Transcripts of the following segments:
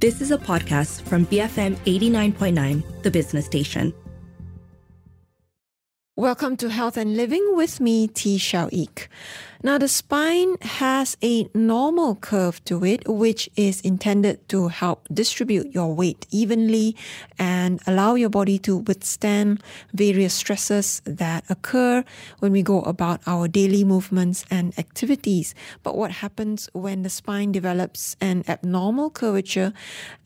This is a podcast from BFM 89.9, the business station. Welcome to Health and Living with me, T. Ik. Now, the spine has a normal curve to it, which is intended to help distribute your weight evenly and allow your body to withstand various stresses that occur when we go about our daily movements and activities. But what happens when the spine develops an abnormal curvature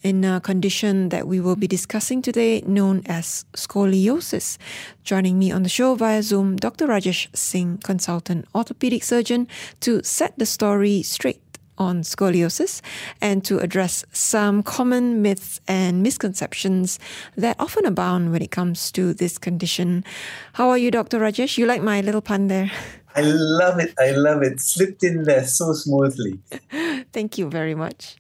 in a condition that we will be discussing today known as scoliosis? Joining me on the show via Zoom, Dr. Rajesh Singh, consultant orthopedic surgeon surgeon to set the story straight on scoliosis and to address some common myths and misconceptions that often abound when it comes to this condition. How are you, Dr. Rajesh? You like my little pun there? I love it. I love it. Slipped in there so smoothly. Thank you very much.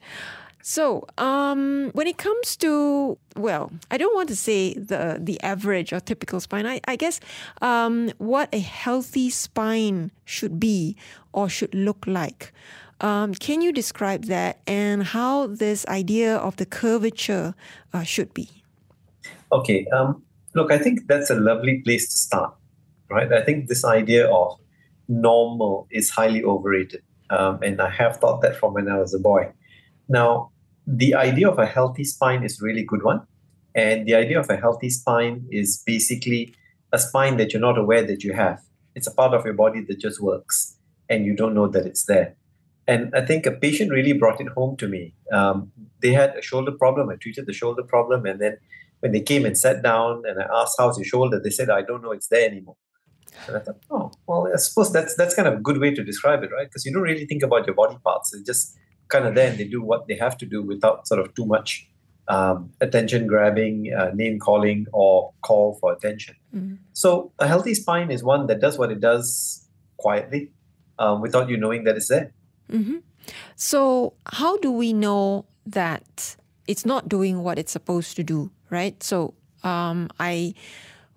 So, um, when it comes to well, I don't want to say the the average or typical spine. I, I guess um, what a healthy spine should be or should look like. Um, can you describe that and how this idea of the curvature uh, should be? Okay. Um, look, I think that's a lovely place to start, right? I think this idea of normal is highly overrated, um, and I have thought that from when I was a boy. Now, the idea of a healthy spine is really good one. And the idea of a healthy spine is basically a spine that you're not aware that you have. It's a part of your body that just works and you don't know that it's there. And I think a patient really brought it home to me. Um, they had a shoulder problem. I treated the shoulder problem. And then when they came and sat down and I asked, How's your shoulder? They said, I don't know, it's there anymore. And I thought, oh, well, I suppose that's that's kind of a good way to describe it, right? Because you don't really think about your body parts. It just kind of there and they do what they have to do without sort of too much um, attention grabbing, uh, name calling, or call for attention. Mm-hmm. So a healthy spine is one that does what it does quietly um, without you knowing that it's there. Mm-hmm. So, how do we know that it's not doing what it's supposed to do, right? So, um, I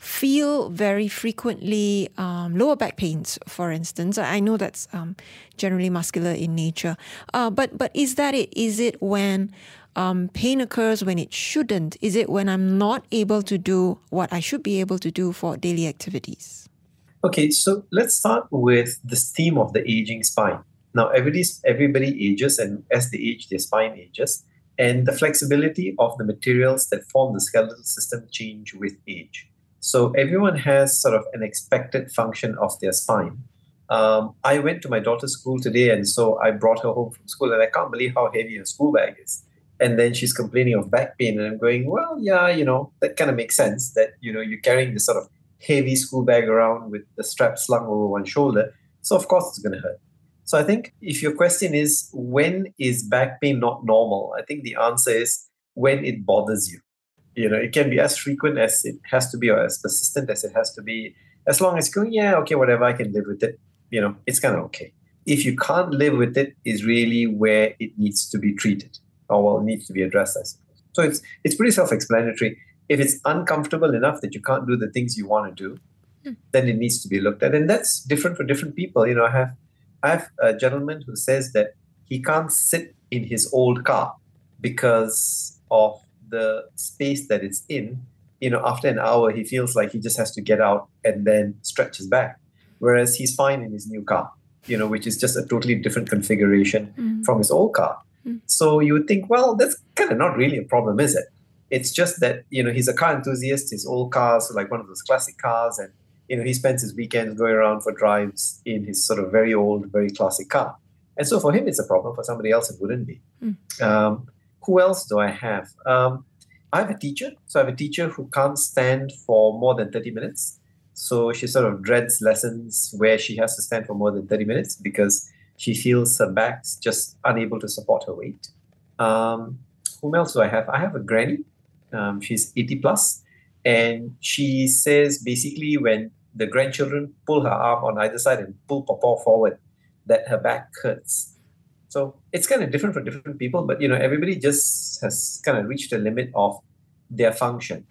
feel very frequently um, lower back pains, for instance. I know that's um, generally muscular in nature, uh, but but is that it? Is it when um, pain occurs when it shouldn't? Is it when I'm not able to do what I should be able to do for daily activities? Okay, so let's start with this theme of the aging spine. Now, everybody ages, and as they age, their spine ages, and the flexibility of the materials that form the skeletal system change with age. So everyone has sort of an expected function of their spine. Um, I went to my daughter's school today, and so I brought her home from school, and I can't believe how heavy her school bag is. And then she's complaining of back pain, and I'm going, well, yeah, you know, that kind of makes sense that you know you're carrying this sort of heavy school bag around with the strap slung over one shoulder, so of course it's going to hurt. So I think if your question is when is back pain not normal, I think the answer is when it bothers you you know, it can be as frequent as it has to be or as persistent as it has to be. As long as going, yeah, okay, whatever, I can live with it. You know, it's kind of okay. If you can't live with it, is really where it needs to be treated, or well, needs to be addressed. I suppose. So it's it's pretty self-explanatory. If it's uncomfortable enough that you can't do the things you want to do, hmm. then it needs to be looked at, and that's different for different people. You know, I have I have a gentleman who says that he can't sit in his old car because of the space that it's in, you know, after an hour, he feels like he just has to get out and then stretch his back. Whereas he's fine in his new car, you know, which is just a totally different configuration mm. from his old car. Mm. So you would think, well, that's kind of not really a problem, is it? It's just that, you know, he's a car enthusiast. His old cars are like one of those classic cars. And, you know, he spends his weekends going around for drives in his sort of very old, very classic car. And so for him, it's a problem. For somebody else, it wouldn't be. Mm. Um, who else do I have? Um, I have a teacher. So I have a teacher who can't stand for more than 30 minutes. So she sort of dreads lessons where she has to stand for more than 30 minutes because she feels her back's just unable to support her weight. Um, whom else do I have? I have a granny. Um, she's 80 plus, and she says basically when the grandchildren pull her arm on either side and pull Papa forward, that her back hurts. So it's kind of different for different people, but you know, everybody just has kind of reached the limit of their function.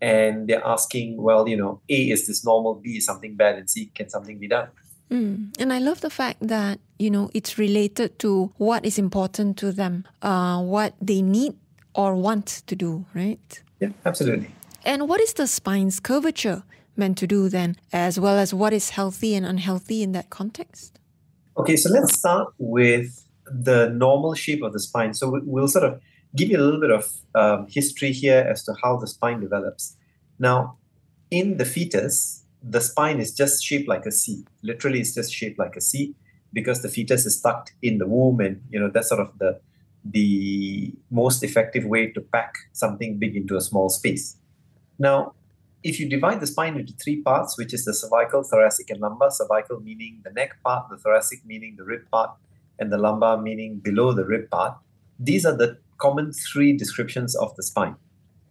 And they're asking, well, you know, A, is this normal? B, is something bad? And C, can something be done? Mm. And I love the fact that, you know, it's related to what is important to them, uh, what they need or want to do, right? Yeah, absolutely. And what is the spine's curvature meant to do then, as well as what is healthy and unhealthy in that context? Okay, so let's start with the normal shape of the spine. So we'll sort of give you a little bit of um, history here as to how the spine develops. Now, in the fetus, the spine is just shaped like a C. Literally, it's just shaped like a C because the fetus is tucked in the womb, and you know that's sort of the the most effective way to pack something big into a small space. Now, if you divide the spine into three parts, which is the cervical, thoracic, and lumbar, cervical meaning the neck part, the thoracic meaning the rib part, and the lumbar meaning below the rib part, these are the common three descriptions of the spine.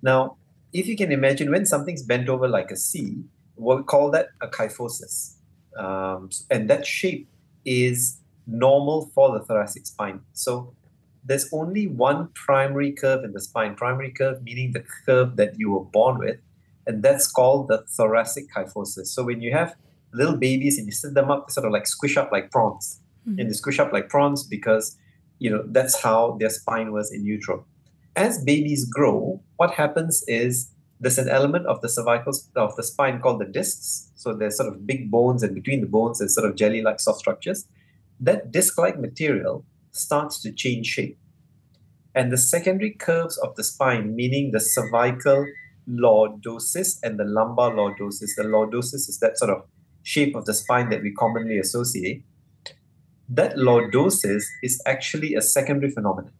Now, if you can imagine when something's bent over like a C, we'll call that a kyphosis. Um, and that shape is normal for the thoracic spine. So there's only one primary curve in the spine. Primary curve meaning the curve that you were born with, and that's called the thoracic kyphosis. So when you have little babies and you sit them up, they sort of like squish up like prawns, mm-hmm. and they squish up like prawns because you know that's how their spine was in utero. As babies grow, what happens is there's an element of the cervical of the spine called the discs. So there's sort of big bones, and between the bones there's sort of jelly-like soft structures. That disc-like material starts to change shape. And the secondary curves of the spine, meaning the cervical lordosis and the lumbar lordosis, the lordosis is that sort of shape of the spine that we commonly associate. That lordosis is actually a secondary phenomenon.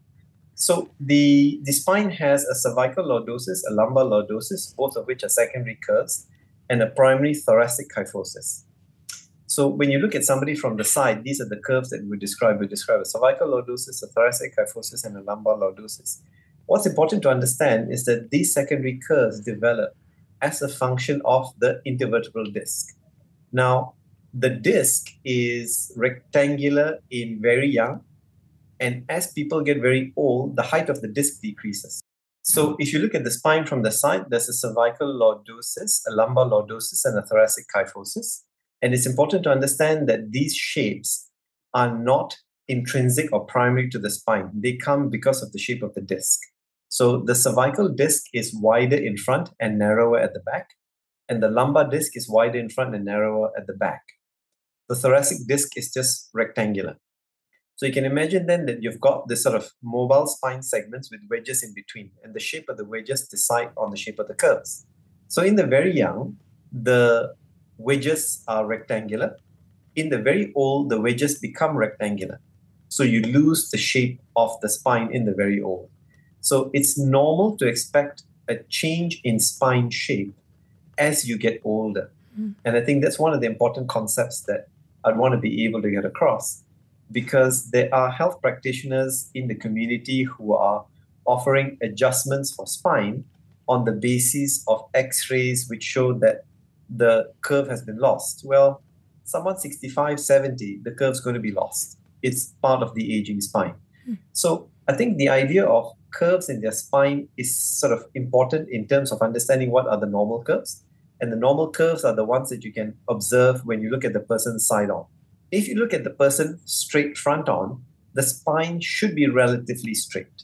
So the, the spine has a cervical lordosis, a lumbar lordosis, both of which are secondary curves, and a primary thoracic kyphosis. So when you look at somebody from the side, these are the curves that we describe. We describe a cervical lordosis, a thoracic kyphosis, and a lumbar lordosis. What's important to understand is that these secondary curves develop as a function of the intervertebral disc. Now, the disc is rectangular in very young, and as people get very old, the height of the disc decreases. So, if you look at the spine from the side, there's a cervical lordosis, a lumbar lordosis, and a thoracic kyphosis. And it's important to understand that these shapes are not intrinsic or primary to the spine. They come because of the shape of the disc. So the cervical disc is wider in front and narrower at the back, and the lumbar disc is wider in front and narrower at the back. The thoracic disc is just rectangular. So you can imagine then that you've got this sort of mobile spine segments with wedges in between, and the shape of the wedges decide on the shape of the curves. So in the very young, the wedges are rectangular. In the very old, the wedges become rectangular. So you lose the shape of the spine in the very old. So it's normal to expect a change in spine shape as you get older. Mm. And I think that's one of the important concepts that I'd want to be able to get across because there are health practitioners in the community who are offering adjustments for spine on the basis of x rays which show that the curve has been lost. Well, someone 65, 70, the curve's going to be lost. It's part of the aging spine. Hmm. So I think the idea of curves in their spine is sort of important in terms of understanding what are the normal curves. And the normal curves are the ones that you can observe when you look at the person side on. If you look at the person straight front on, the spine should be relatively straight.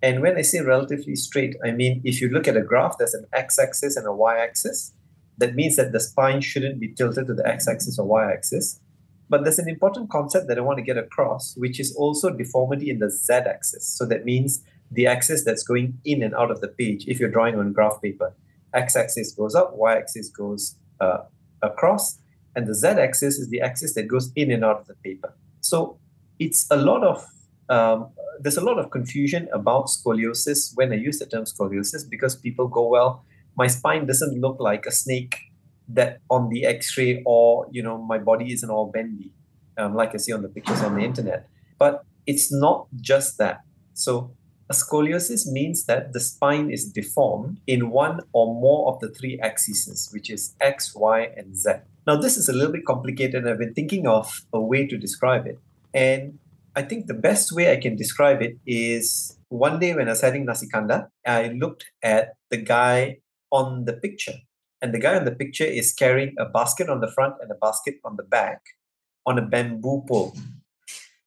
And when I say relatively straight, I mean if you look at a graph, there's an x axis and a y axis that means that the spine shouldn't be tilted to the x-axis or y-axis. But there's an important concept that I want to get across, which is also deformity in the z-axis. So that means the axis that's going in and out of the page if you're drawing on graph paper. X-axis goes up, y-axis goes uh, across, and the z-axis is the axis that goes in and out of the paper. So it's a lot of um, there's a lot of confusion about scoliosis when I use the term scoliosis because people go, well, my spine doesn't look like a snake that on the x-ray or you know my body isn't all bendy um, like i see on the pictures on the internet but it's not just that so a scoliosis means that the spine is deformed in one or more of the three axes which is x y and z now this is a little bit complicated and i've been thinking of a way to describe it and i think the best way i can describe it is one day when i was having nasi kandar i looked at the guy on the picture. And the guy on the picture is carrying a basket on the front and a basket on the back on a bamboo pole.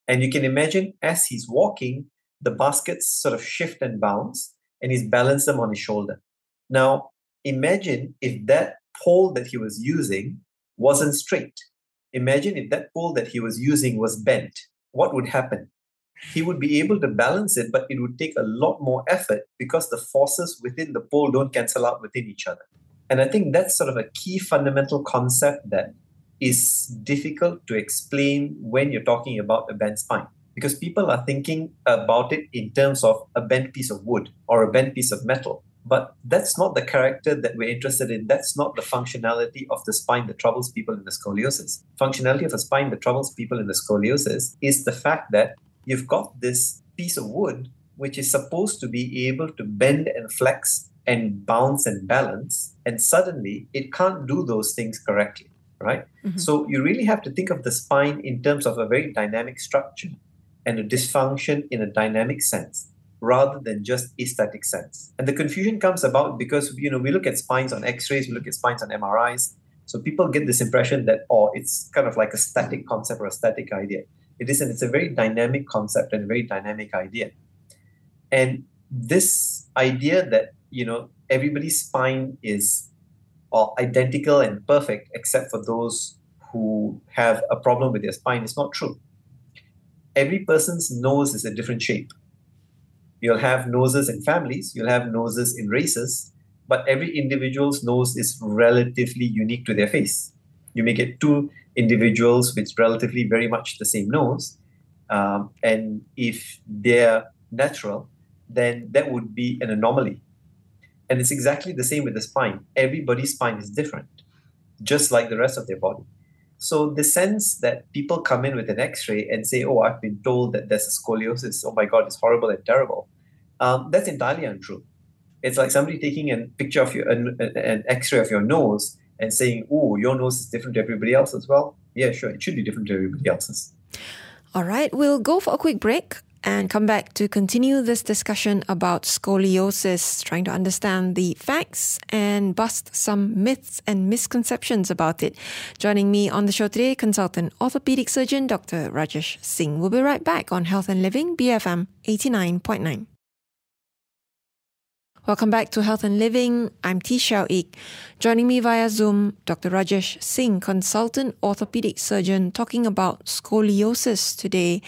And you can imagine as he's walking, the baskets sort of shift and bounce. and he's balanced them on his shoulder. Now, imagine if that pole that he was using wasn't straight. Imagine if that pole that he was using was bent. What would happen? He would be able to balance it, but it would take a lot more effort because the forces within the pole don't cancel out within each other. And I think that's sort of a key fundamental concept that is difficult to explain when you're talking about a bent spine because people are thinking about it in terms of a bent piece of wood or a bent piece of metal. But that's not the character that we're interested in. That's not the functionality of the spine that troubles people in the scoliosis. Functionality of a spine that troubles people in the scoliosis is the fact that you've got this piece of wood which is supposed to be able to bend and flex and bounce and balance, and suddenly it can't do those things correctly, right? Mm-hmm. So you really have to think of the spine in terms of a very dynamic structure and a dysfunction in a dynamic sense rather than just aesthetic sense. And the confusion comes about because you know we look at spines on X-rays, we look at spines on MRIs. So people get this impression that oh, it's kind of like a static concept or a static idea. It isn't. It's a very dynamic concept and a very dynamic idea. And this idea that you know everybody's spine is uh, identical and perfect except for those who have a problem with their spine is not true. Every person's nose is a different shape You'll have noses in families, you'll have noses in races, but every individual's nose is relatively unique to their face. You may get two individuals with relatively very much the same nose, um, and if they're natural, then that would be an anomaly. And it's exactly the same with the spine. Everybody's spine is different, just like the rest of their body. So the sense that people come in with an X-ray and say, "Oh, I've been told that there's a scoliosis. Oh my God, it's horrible and terrible," um, that's entirely untrue. It's like somebody taking a picture of your an, an X-ray of your nose and saying, "Oh, your nose is different to everybody else as well." Yeah, sure, it should be different to everybody else's. All right, we'll go for a quick break and come back to continue this discussion about scoliosis, trying to understand the facts and bust some myths and misconceptions about it. Joining me on the show today, consultant orthopedic surgeon Dr. Rajesh Singh. We'll be right back on Health and Living, BFM 89.9. Welcome back to Health and Living. I'm T. Xiao Ik. Joining me via Zoom, Dr. Rajesh Singh, consultant orthopedic surgeon, talking about scoliosis today.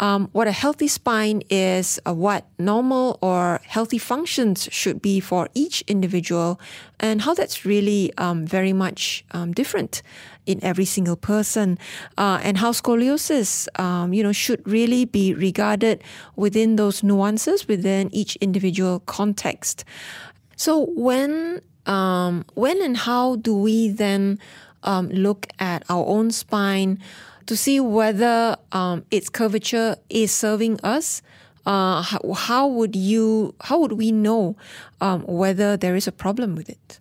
Um, what a healthy spine is, uh, what normal or healthy functions should be for each individual, and how that's really um, very much um, different in every single person, uh, and how scoliosis, um, you know, should really be regarded within those nuances within each individual context. So when um, when and how do we then um, look at our own spine to see whether um, its curvature is serving us? Uh, how, would you how would we know um, whether there is a problem with it?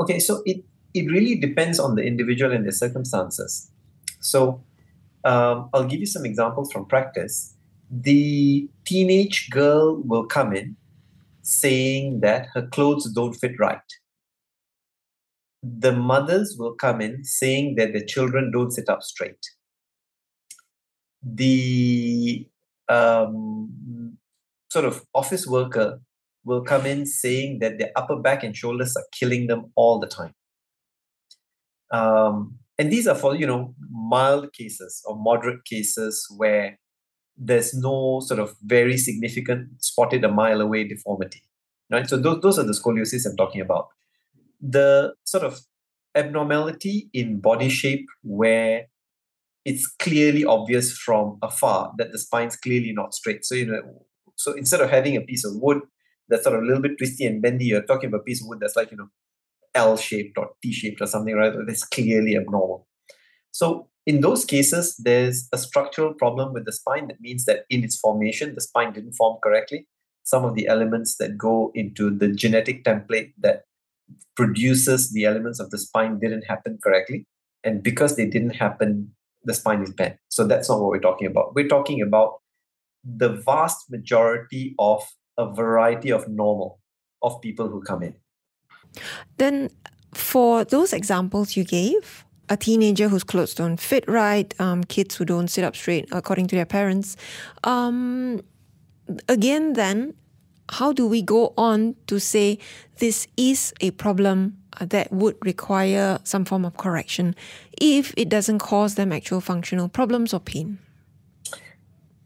Okay, so it it really depends on the individual and their circumstances. So um, I'll give you some examples from practice. The teenage girl will come in saying that her clothes don't fit right. The mothers will come in saying that the children don't sit up straight. The um, sort of office worker will come in saying that their upper back and shoulders are killing them all the time. Um, and these are for you know mild cases or moderate cases where there's no sort of very significant spotted a mile away deformity right so those, those are the scoliosis i'm talking about the sort of abnormality in body shape where it's clearly obvious from afar that the spine's clearly not straight so you know so instead of having a piece of wood that's sort of a little bit twisty and bendy you're talking about a piece of wood that's like you know L shaped or T shaped or something, right? That's clearly abnormal. So in those cases, there's a structural problem with the spine that means that in its formation, the spine didn't form correctly. Some of the elements that go into the genetic template that produces the elements of the spine didn't happen correctly. And because they didn't happen, the spine is bent. So that's not what we're talking about. We're talking about the vast majority of a variety of normal of people who come in. Then, for those examples you gave, a teenager whose clothes don't fit right, um, kids who don't sit up straight according to their parents, um, again, then, how do we go on to say this is a problem Uh, that would require some form of correction if it doesn't cause them actual functional problems or pain?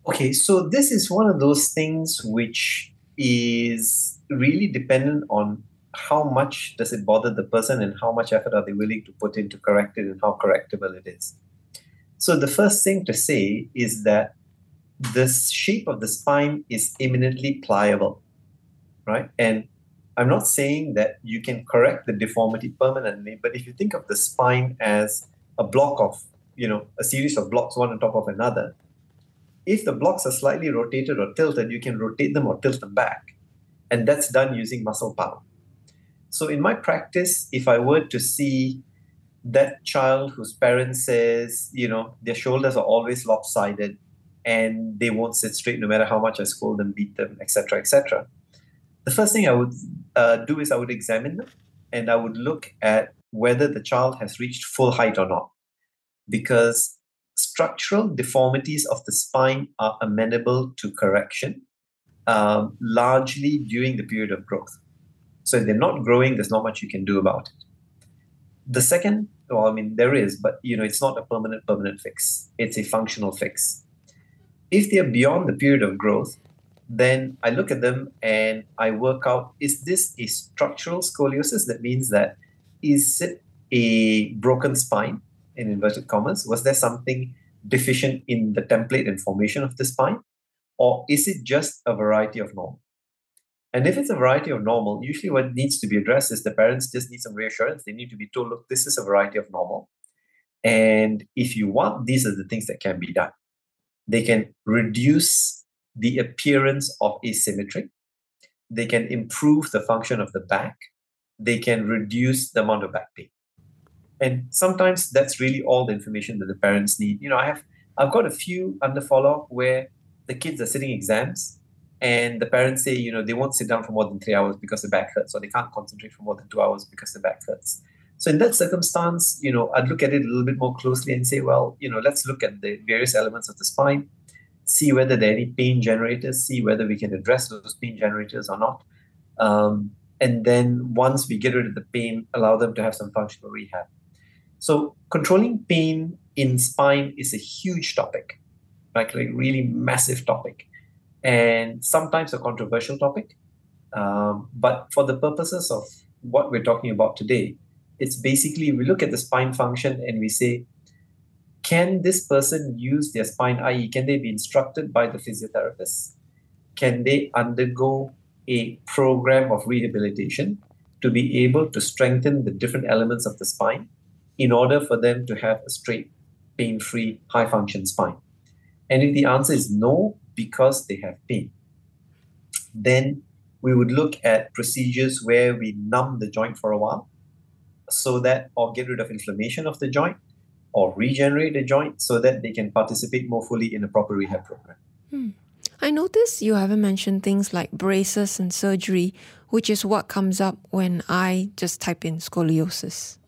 Okay, so this is one of those things which is really dependent on how much does it bother the person and how much effort are they willing to put in to correct it and how correctable it is. So the first thing to say is that the shape of the spine is eminently pliable, right? And I'm not saying that you can correct the deformity permanently, but if you think of the spine as a block of, you know, a series of blocks one on top of another, if the blocks are slightly rotated or tilted, you can rotate them or tilt them back. And that's done using muscle power. So in my practice, if I were to see that child whose parents says, you know, their shoulders are always lopsided and they won't sit straight no matter how much I scold them, beat them, etc., etc. The first thing I would uh, do is I would examine them and I would look at whether the child has reached full height or not. Because structural deformities of the spine are amenable to correction, um, largely during the period of growth. So if they're not growing, there's not much you can do about it. The second, well, I mean, there is, but you know, it's not a permanent permanent fix. It's a functional fix. If they're beyond the period of growth, then I look at them and I work out: is this a structural scoliosis? That means that is it a broken spine in inverted commas? Was there something deficient in the template and formation of the spine, or is it just a variety of normal? And if it's a variety of normal, usually what needs to be addressed is the parents just need some reassurance. They need to be told, look, this is a variety of normal. And if you want, these are the things that can be done. They can reduce the appearance of asymmetry. They can improve the function of the back. They can reduce the amount of back pain. And sometimes that's really all the information that the parents need. You know, I have I've got a few under follow-up where the kids are sitting exams and the parents say you know they won't sit down for more than three hours because the back hurts or they can't concentrate for more than two hours because the back hurts so in that circumstance you know i'd look at it a little bit more closely and say well you know let's look at the various elements of the spine see whether there are any pain generators see whether we can address those pain generators or not um, and then once we get rid of the pain allow them to have some functional rehab so controlling pain in spine is a huge topic like like really massive topic and sometimes a controversial topic. Um, but for the purposes of what we're talking about today, it's basically we look at the spine function and we say, can this person use their spine, i.e., can they be instructed by the physiotherapist? Can they undergo a program of rehabilitation to be able to strengthen the different elements of the spine in order for them to have a straight, pain free, high function spine? And if the answer is no, because they have pain. Then we would look at procedures where we numb the joint for a while so that, or get rid of inflammation of the joint, or regenerate the joint so that they can participate more fully in a proper rehab program. Hmm. I notice you haven't mentioned things like braces and surgery, which is what comes up when I just type in scoliosis.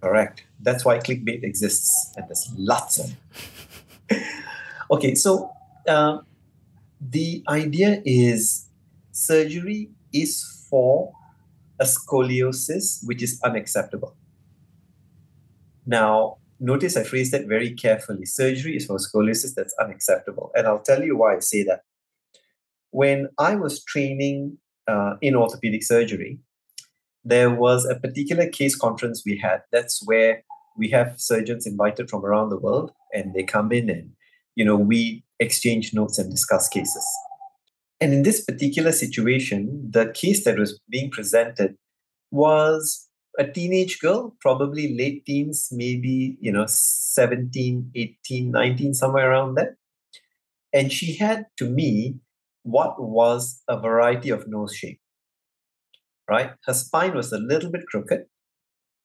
Correct. That's why clickbait exists, and there's lots of. okay, so uh, the idea is surgery is for a scoliosis which is unacceptable. Now, notice I phrased that very carefully. Surgery is for scoliosis that's unacceptable. And I'll tell you why I say that. When I was training uh, in orthopedic surgery, there was a particular case conference we had. That's where we have surgeons invited from around the world and they come in and you know we exchange notes and discuss cases. And in this particular situation, the case that was being presented was a teenage girl, probably late teens, maybe, you know, 17, 18, 19, somewhere around there. And she had, to me, what was a variety of nose shape, right? Her spine was a little bit crooked.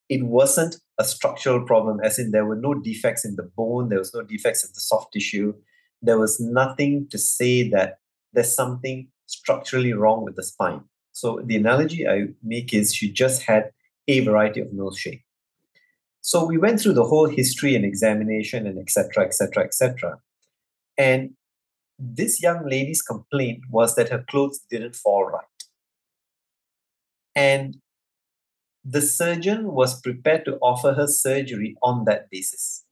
It wasn't a structural problem, as in there were no defects in the bone, there was no defects in the soft tissue, there was nothing to say that there's something structurally wrong with the spine. So the analogy I make is she just had a variety of nose shape. So we went through the whole history and examination and etc. etc. etc. And this young lady's complaint was that her clothes didn't fall right. And the surgeon was prepared to offer her surgery on that basis.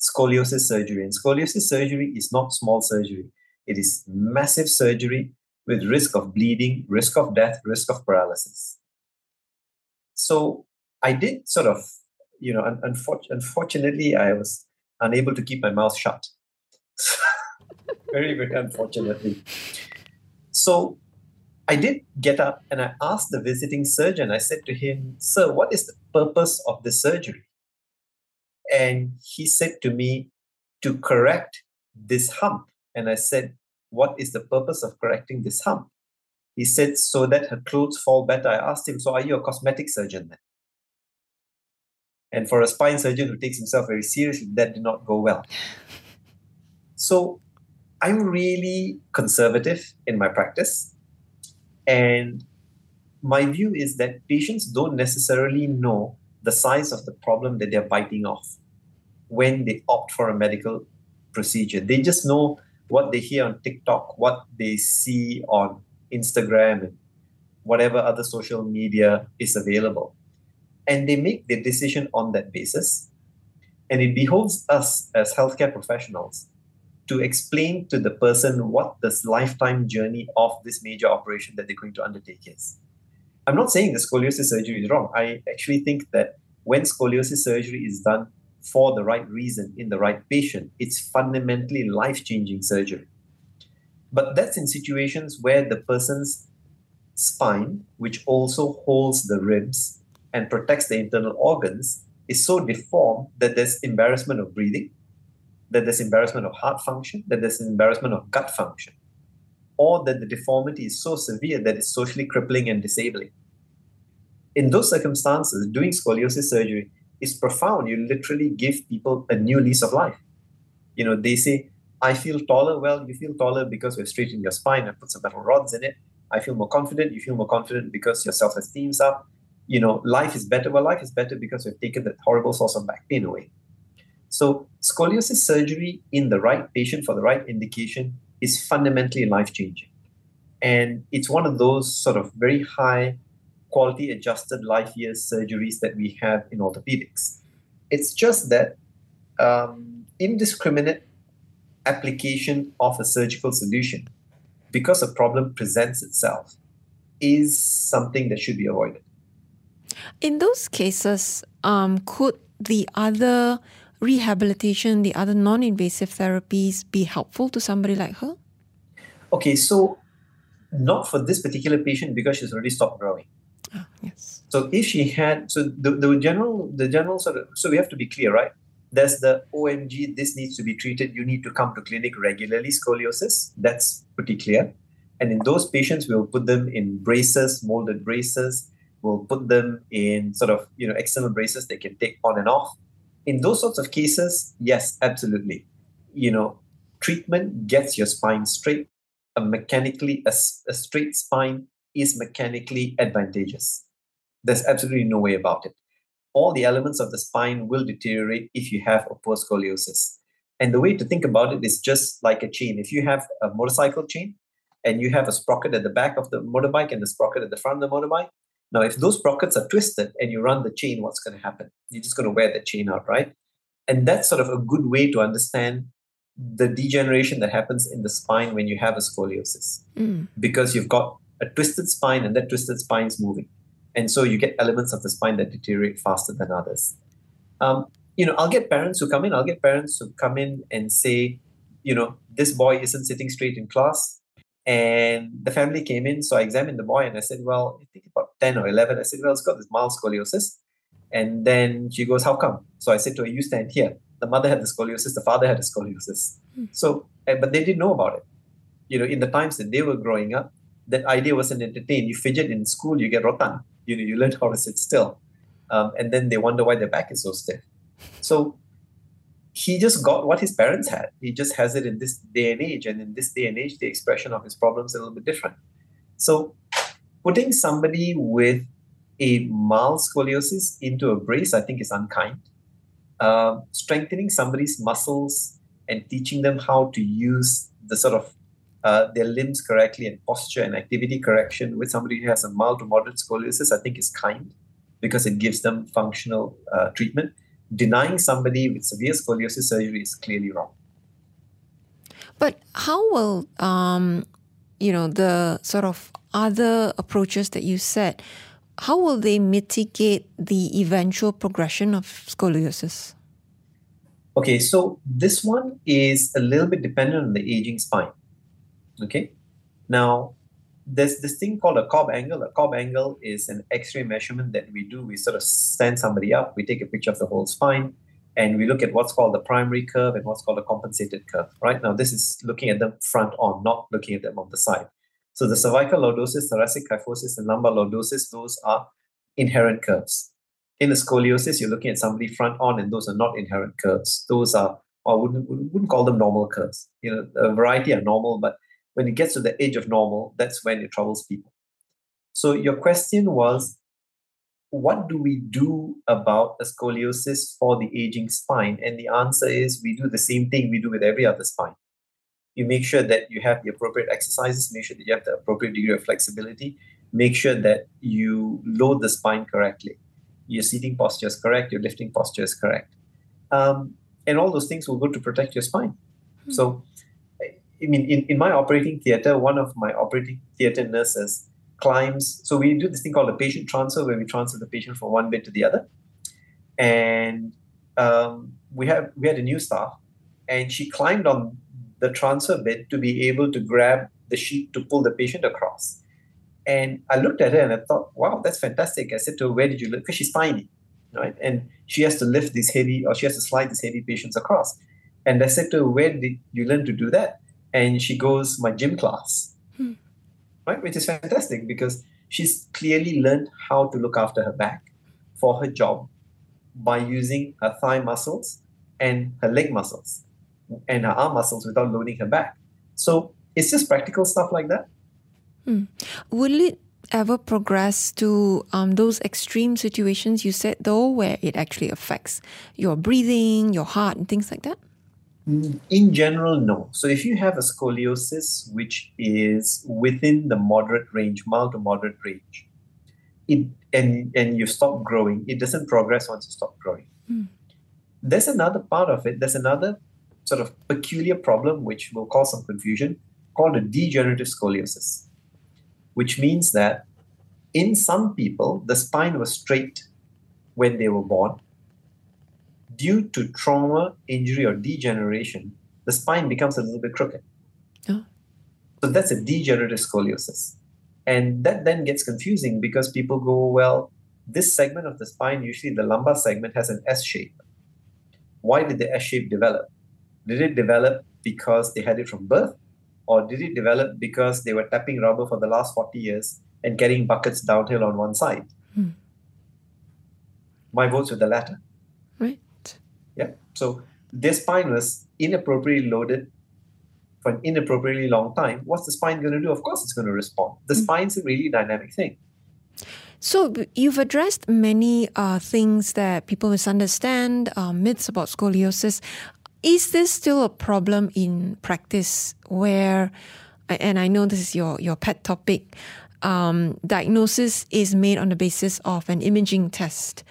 Scoliosis surgery. And scoliosis surgery is not small surgery, it is massive surgery with risk of bleeding, risk of death, risk of paralysis. So I did sort of, you know, un- unfortunately, I was unable to keep my mouth shut. very, very unfortunately. So I did get up and I asked the visiting surgeon, I said to him, Sir, what is the purpose of the surgery? And he said to me, To correct this hump. And I said, What is the purpose of correcting this hump? He said, So that her clothes fall better. I asked him, So are you a cosmetic surgeon then? And for a spine surgeon who takes himself very seriously, that did not go well. So I'm really conservative in my practice. And my view is that patients don't necessarily know the size of the problem that they're biting off when they opt for a medical procedure. They just know what they hear on TikTok, what they see on Instagram, and whatever other social media is available. And they make their decision on that basis. And it behoves us as healthcare professionals to explain to the person what this lifetime journey of this major operation that they're going to undertake is. I'm not saying the scoliosis surgery is wrong. I actually think that when scoliosis surgery is done for the right reason in the right patient, it's fundamentally life changing surgery. But that's in situations where the person's spine, which also holds the ribs and protects the internal organs, is so deformed that there's embarrassment of breathing, that there's embarrassment of heart function, that there's embarrassment of gut function, or that the deformity is so severe that it's socially crippling and disabling. In those circumstances, doing scoliosis surgery is profound. You literally give people a new lease of life. You know, they say, I feel taller. Well, you feel taller because we've straightened your spine and put some metal rods in it. I feel more confident. You feel more confident because your self esteem's up. You know, life is better. Well, life is better because we've taken that horrible source of back pain away. So, scoliosis surgery in the right patient for the right indication is fundamentally life changing. And it's one of those sort of very high quality adjusted life years surgeries that we have in orthopedics. It's just that um, indiscriminate application of a surgical solution because a problem presents itself is something that should be avoided. In those cases, um, could the other rehabilitation, the other non invasive therapies be helpful to somebody like her? Okay, so not for this particular patient because she's already stopped growing. Oh, yes. So if she had, so the, the general, the general sort of, so we have to be clear, right? There's the OMG, this needs to be treated. You need to come to clinic regularly, scoliosis. That's pretty clear. And in those patients, we'll put them in braces, molded braces. We'll put them in sort of, you know, external braces they can take on and off in those sorts of cases, yes, absolutely. You know, treatment gets your spine straight. A mechanically, a, a straight spine is mechanically advantageous. There's absolutely no way about it. All the elements of the spine will deteriorate if you have a poor scoliosis. And the way to think about it is just like a chain. If you have a motorcycle chain and you have a sprocket at the back of the motorbike and the sprocket at the front of the motorbike, now, if those sprockets are twisted and you run the chain, what's going to happen? You're just going to wear the chain out, right? And that's sort of a good way to understand the degeneration that happens in the spine when you have a scoliosis, mm. because you've got a twisted spine and that twisted spine is moving. And so you get elements of the spine that deteriorate faster than others. Um, you know, I'll get parents who come in, I'll get parents who come in and say, you know, this boy isn't sitting straight in class. And the family came in, so I examined the boy and I said, Well, I think about 10 or 11. I said, Well, it's got this mild scoliosis. And then she goes, How come? So I said to her, You stand here. The mother had the scoliosis, the father had the scoliosis. Hmm. So, eh, but they didn't know about it. You know, in the times that they were growing up, that idea wasn't entertained. You fidget in school, you get rotan. You know, you learn how to sit still. Um, and then they wonder why their back is so stiff. So he just got what his parents had. He just has it in this day and age. And in this day and age, the expression of his problems is a little bit different. So putting somebody with a mild scoliosis into a brace, I think, is unkind. Uh, strengthening somebody's muscles and teaching them how to use the sort of uh, their limbs correctly and posture and activity correction with somebody who has a mild to moderate scoliosis, I think is kind because it gives them functional uh, treatment. Denying somebody with severe scoliosis surgery is clearly wrong. But how will um, you know the sort of other approaches that you said? How will they mitigate the eventual progression of scoliosis? Okay, so this one is a little bit dependent on the aging spine. Okay, now there's this thing called a Cobb angle. A Cobb angle is an X-ray measurement that we do. We sort of stand somebody up, we take a picture of the whole spine, and we look at what's called the primary curve and what's called a compensated curve. Right now, this is looking at them front on, not looking at them on the side. So the cervical lordosis, thoracic kyphosis, and lumbar lordosis, those are inherent curves. In the scoliosis, you're looking at somebody front on, and those are not inherent curves. Those are, I wouldn't, wouldn't call them normal curves. You know, a variety are normal, but when it gets to the edge of normal, that's when it troubles people. So your question was, what do we do about a scoliosis for the aging spine? And the answer is we do the same thing we do with every other spine. You make sure that you have the appropriate exercises, make sure that you have the appropriate degree of flexibility, make sure that you load the spine correctly. Your seating posture is correct, your lifting posture is correct. Um, and all those things will go to protect your spine. Mm-hmm. So I mean, in, in my operating theater, one of my operating theater nurses climbs. So we do this thing called a patient transfer, where we transfer the patient from one bed to the other. And um, we have we had a new staff, and she climbed on the transfer bed to be able to grab the sheet to pull the patient across. And I looked at her and I thought, wow, that's fantastic. I said to her, where did you live? Because she's tiny, right? And she has to lift these heavy, or she has to slide these heavy patients across. And I said to her, where did you learn to do that? And she goes my gym class, hmm. right? Which is fantastic because she's clearly learned how to look after her back for her job by using her thigh muscles and her leg muscles and her arm muscles without loading her back. So it's just practical stuff like that. Hmm. Will it ever progress to um, those extreme situations you said though, where it actually affects your breathing, your heart, and things like that? In general, no. So if you have a scoliosis which is within the moderate range, mild to moderate range, it and and you stop growing, it doesn't progress once you stop growing. Mm. There's another part of it. There's another sort of peculiar problem which will cause some confusion called a degenerative scoliosis, which means that in some people the spine was straight when they were born due to trauma, injury, or degeneration, the spine becomes a little bit crooked. Oh. So that's a degenerative scoliosis. And that then gets confusing because people go, well, this segment of the spine, usually the lumbar segment, has an S shape. Why did the S shape develop? Did it develop because they had it from birth? Or did it develop because they were tapping rubber for the last 40 years and carrying buckets downhill on one side? Hmm. My vote's with the latter. Yeah. So their spine was inappropriately loaded for an inappropriately long time. What's the spine going to do? Of course, it's going to respond. The mm-hmm. spine's a really dynamic thing. So you've addressed many uh, things that people misunderstand, uh, myths about scoliosis. Is this still a problem in practice where, and I know this is your, your pet topic, um, diagnosis is made on the basis of an imaging test?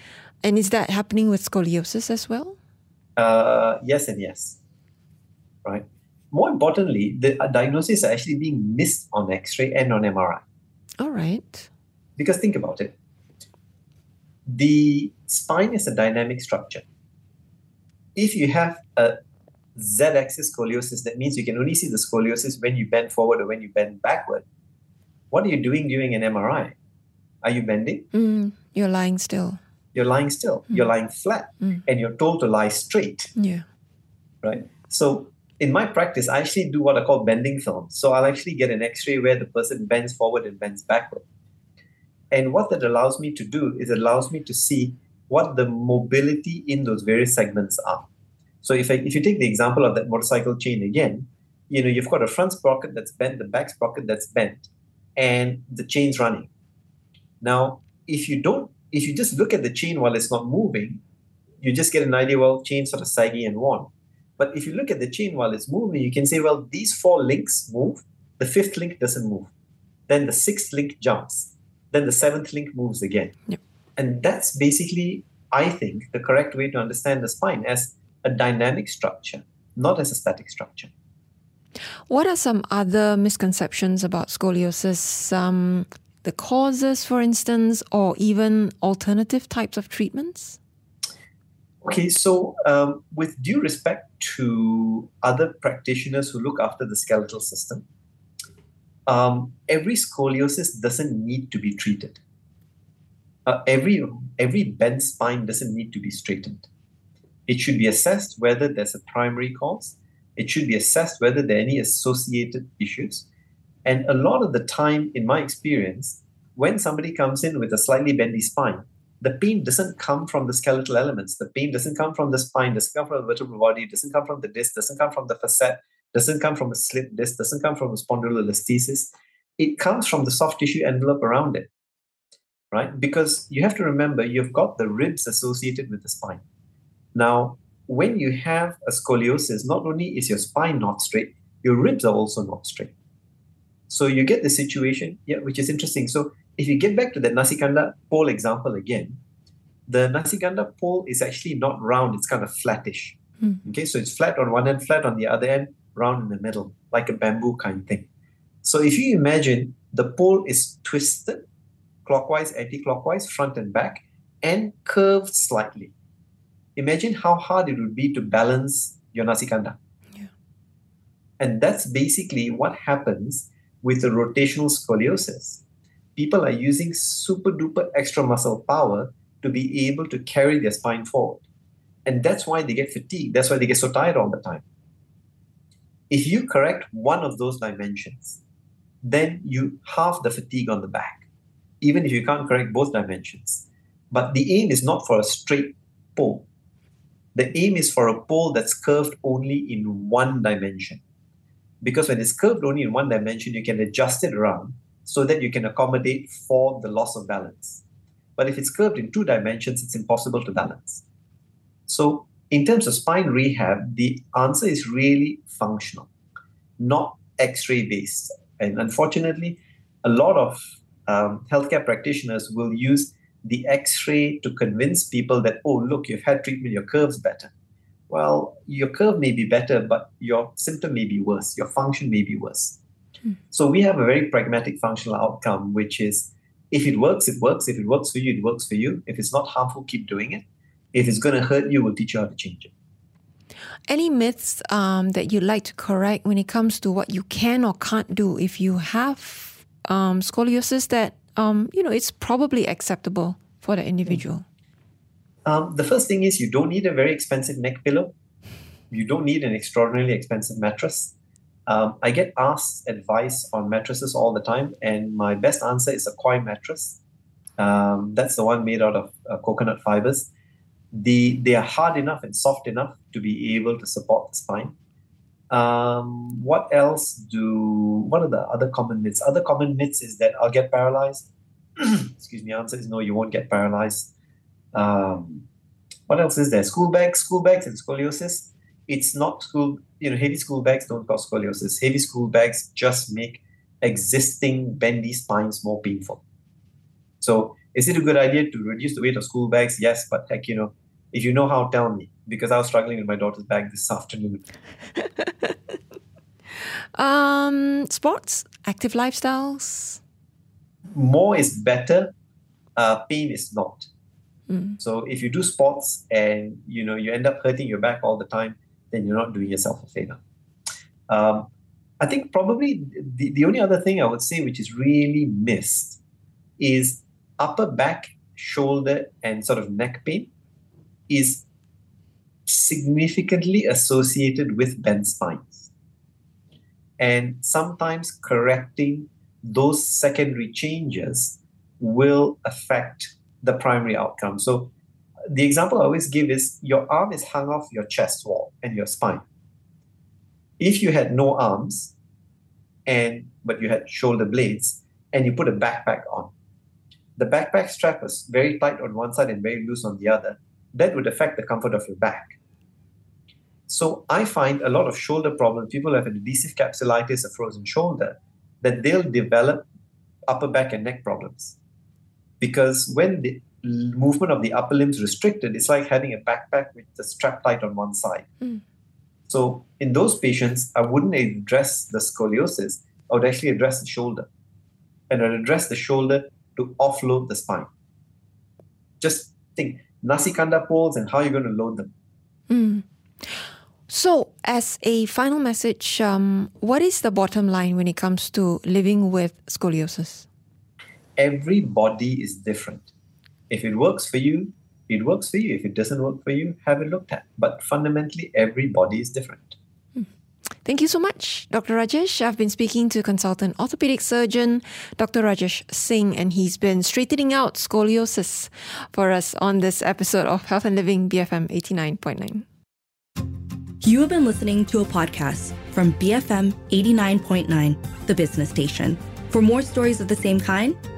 And is that happening with scoliosis as well? Uh, yes and yes. Right. More importantly, the diagnosis are actually being missed on X-ray and on MRI. All right. Because think about it. The spine is a dynamic structure. If you have a z-axis scoliosis, that means you can only see the scoliosis when you bend forward or when you bend backward. What are you doing during an MRI? Are you bending? Mm, you're lying still you're lying still, mm. you're lying flat, mm. and you're told to lie straight. Yeah. Right. So in my practice, I actually do what I call bending film. So I'll actually get an X-ray where the person bends forward and bends backward. And what that allows me to do is it allows me to see what the mobility in those various segments are. So if I, if you take the example of that motorcycle chain again, you know you've got a front sprocket that's bent, the back sprocket that's bent, and the chain's running. Now, if you don't if you just look at the chain while it's not moving, you just get an idea, well, chain sort of saggy and worn. But if you look at the chain while it's moving, you can say, well, these four links move the fifth link doesn't move. Then the sixth link jumps. Then the seventh link moves again. Yep. And that's basically, I think, the correct way to understand the spine as a dynamic structure, not as a static structure. What are some other misconceptions about scoliosis? Um, the causes, for instance, or even alternative types of treatments? Okay, so um, with due respect to other practitioners who look after the skeletal system, um, every scoliosis doesn't need to be treated. Uh, every every bent spine doesn't need to be straightened. It should be assessed whether there's a primary cause. It should be assessed whether there are any associated issues. And a lot of the time, in my experience, when somebody comes in with a slightly bendy spine, the pain doesn't come from the skeletal elements. The pain doesn't come from the spine, doesn't come from the vertebral body, doesn't come from the disc, doesn't come from the facet, doesn't come from a slip disc, doesn't come from a spondylolisthesis. It comes from the soft tissue envelope around it, right? Because you have to remember you've got the ribs associated with the spine. Now, when you have a scoliosis, not only is your spine not straight, your ribs are also not straight. So you get the situation, yeah, which is interesting. So if you get back to the nasi kandar pole example again, the nasi kandar pole is actually not round, it's kind of flattish. Mm. Okay, so it's flat on one end, flat on the other end, round in the middle, like a bamboo kind of thing. So if you imagine the pole is twisted clockwise, anti clockwise, front and back, and curved slightly. Imagine how hard it would be to balance your nasi kandar. Yeah. And that's basically what happens with the rotational scoliosis people are using super duper extra muscle power to be able to carry their spine forward. And that's why they get fatigued. That's why they get so tired all the time. If you correct one of those dimensions, then you halve the fatigue on the back, even if you can't correct both dimensions. But the aim is not for a straight pole. The aim is for a pole that's curved only in one dimension. Because when it's curved only in one dimension, you can adjust it around so that you can accommodate for the loss of balance. But if it's curved in two dimensions, it's impossible to balance. So, in terms of spine rehab, the answer is really functional, not x ray based. And unfortunately, a lot of um, healthcare practitioners will use the x ray to convince people that, oh, look, you've had treatment, your curve's better. Well, your curve may be better, but your symptom may be worse, your function may be worse. So we have a very pragmatic functional outcome, which is if it works, it works. If it works for you, it works for you. If it's not harmful, keep doing it. If it's going to hurt you, we'll teach you how to change it. Any myths um, that you'd like to correct when it comes to what you can or can't do if you have um, scoliosis that, um, you know, it's probably acceptable for the individual? Um, the first thing is you don't need a very expensive neck pillow. You don't need an extraordinarily expensive mattress. Um, I get asked advice on mattresses all the time, and my best answer is a coir mattress. Um, that's the one made out of uh, coconut fibers. The, they are hard enough and soft enough to be able to support the spine. Um, what else do, what are the other common myths? Other common myths is that I'll get paralyzed. Excuse me, answer is no, you won't get paralyzed. Um, what else is there? School bags, school bags and scoliosis. It's not school you know, heavy school bags don't cause scoliosis. Heavy school bags just make existing bendy spines more painful. So, is it a good idea to reduce the weight of school bags? Yes, but heck, you know, if you know how, tell me because I was struggling with my daughter's bag this afternoon. um, sports, active lifestyles. More is better. Uh, pain is not. Mm. So if you do sports and you know you end up hurting your back all the time, then you're not doing yourself a favor. Um, I think probably the, the only other thing I would say which is really missed is upper back, shoulder, and sort of neck pain is significantly associated with bent spines. And sometimes correcting those secondary changes will affect the primary outcome. So the example I always give is your arm is hung off your chest wall and your spine. If you had no arms, and but you had shoulder blades, and you put a backpack on, the backpack strap was very tight on one side and very loose on the other. That would affect the comfort of your back. So I find a lot of shoulder problems, people have an adhesive capsulitis, a frozen shoulder, that they'll develop upper back and neck problems. Because when the movement of the upper limbs restricted, it's like having a backpack with the strap tight on one side. Mm. So in those patients, I wouldn't address the scoliosis. I would actually address the shoulder. And I'd address the shoulder to offload the spine. Just think nasi kandar poles and how you're going to load them. Mm. So, as a final message, um, what is the bottom line when it comes to living with scoliosis? Every body is different. If it works for you, it works for you. If it doesn't work for you, have it looked at. But fundamentally, every body is different. Hmm. Thank you so much, Dr. Rajesh. I've been speaking to consultant orthopedic surgeon Dr. Rajesh Singh, and he's been straightening out scoliosis for us on this episode of Health and Living BFM 89.9. You have been listening to a podcast from BFM 89.9, the business station. For more stories of the same kind,